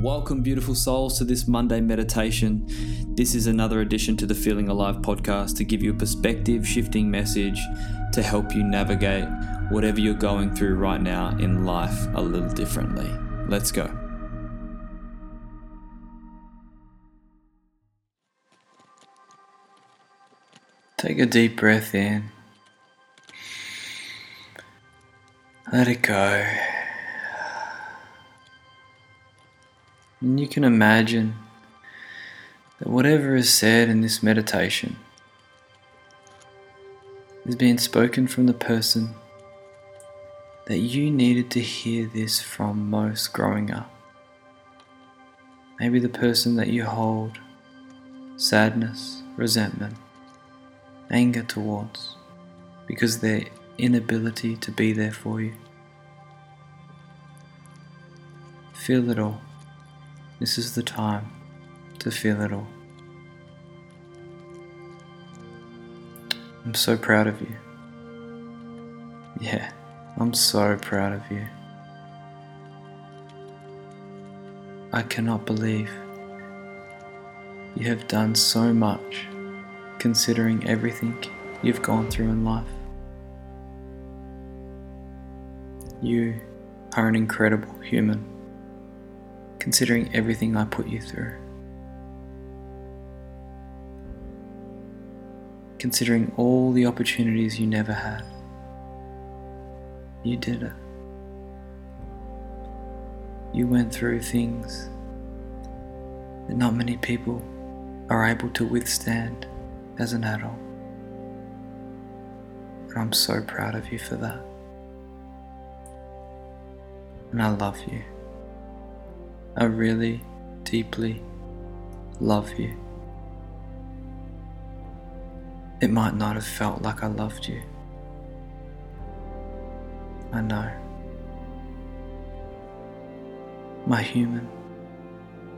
Welcome, beautiful souls, to this Monday meditation. This is another addition to the Feeling Alive podcast to give you a perspective shifting message to help you navigate whatever you're going through right now in life a little differently. Let's go. Take a deep breath in. Let it go. And you can imagine that whatever is said in this meditation is being spoken from the person that you needed to hear this from most growing up. Maybe the person that you hold sadness, resentment, anger towards because their inability to be there for you. Feel it all. This is the time to feel it all. I'm so proud of you. Yeah, I'm so proud of you. I cannot believe you have done so much considering everything you've gone through in life. You are an incredible human considering everything I put you through. Considering all the opportunities you never had. You did it. You went through things that not many people are able to withstand as an adult. And I'm so proud of you for that. And I love you. I really deeply love you. It might not have felt like I loved you. I know. My human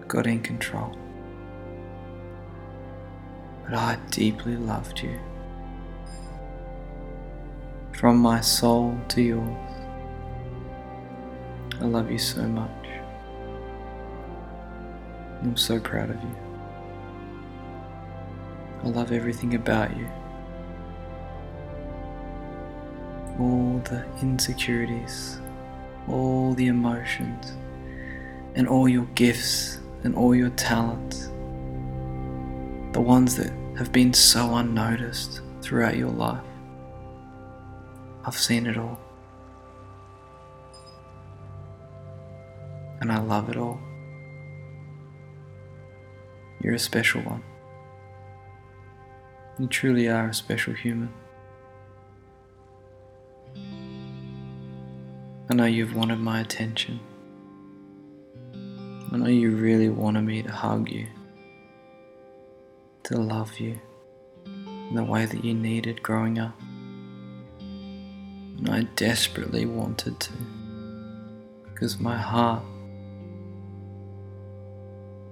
got in control. But I deeply loved you. From my soul to yours. I love you so much. I'm so proud of you. I love everything about you. All the insecurities, all the emotions, and all your gifts and all your talents. The ones that have been so unnoticed throughout your life. I've seen it all. And I love it all. You're a special one. You truly are a special human. I know you've wanted my attention. I know you really wanted me to hug you, to love you in the way that you needed growing up. And I desperately wanted to, because my heart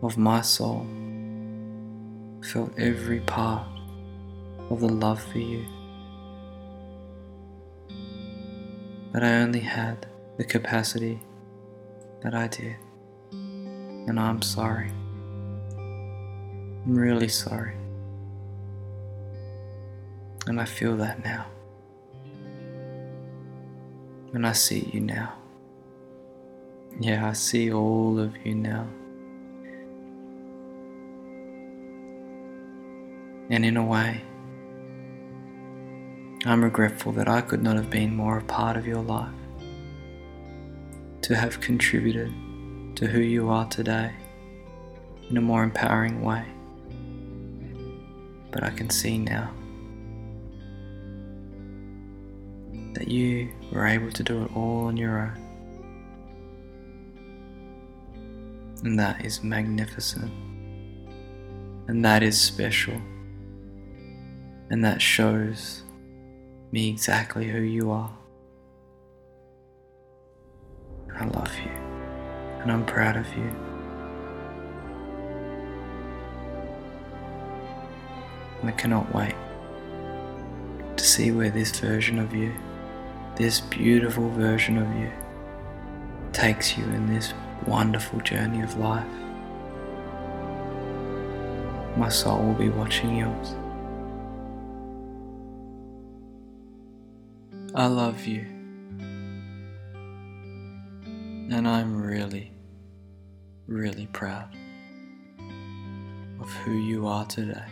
of my soul felt every part of the love for you. But I only had the capacity that I did. And I'm sorry. I'm really sorry. And I feel that now. And I see you now. Yeah, I see all of you now. And in a way, I'm regretful that I could not have been more a part of your life, to have contributed to who you are today in a more empowering way. But I can see now that you were able to do it all on your own. And that is magnificent. And that is special. And that shows me exactly who you are. I love you. And I'm proud of you. And I cannot wait to see where this version of you, this beautiful version of you, takes you in this wonderful journey of life. My soul will be watching yours. I love you. And I'm really, really proud of who you are today.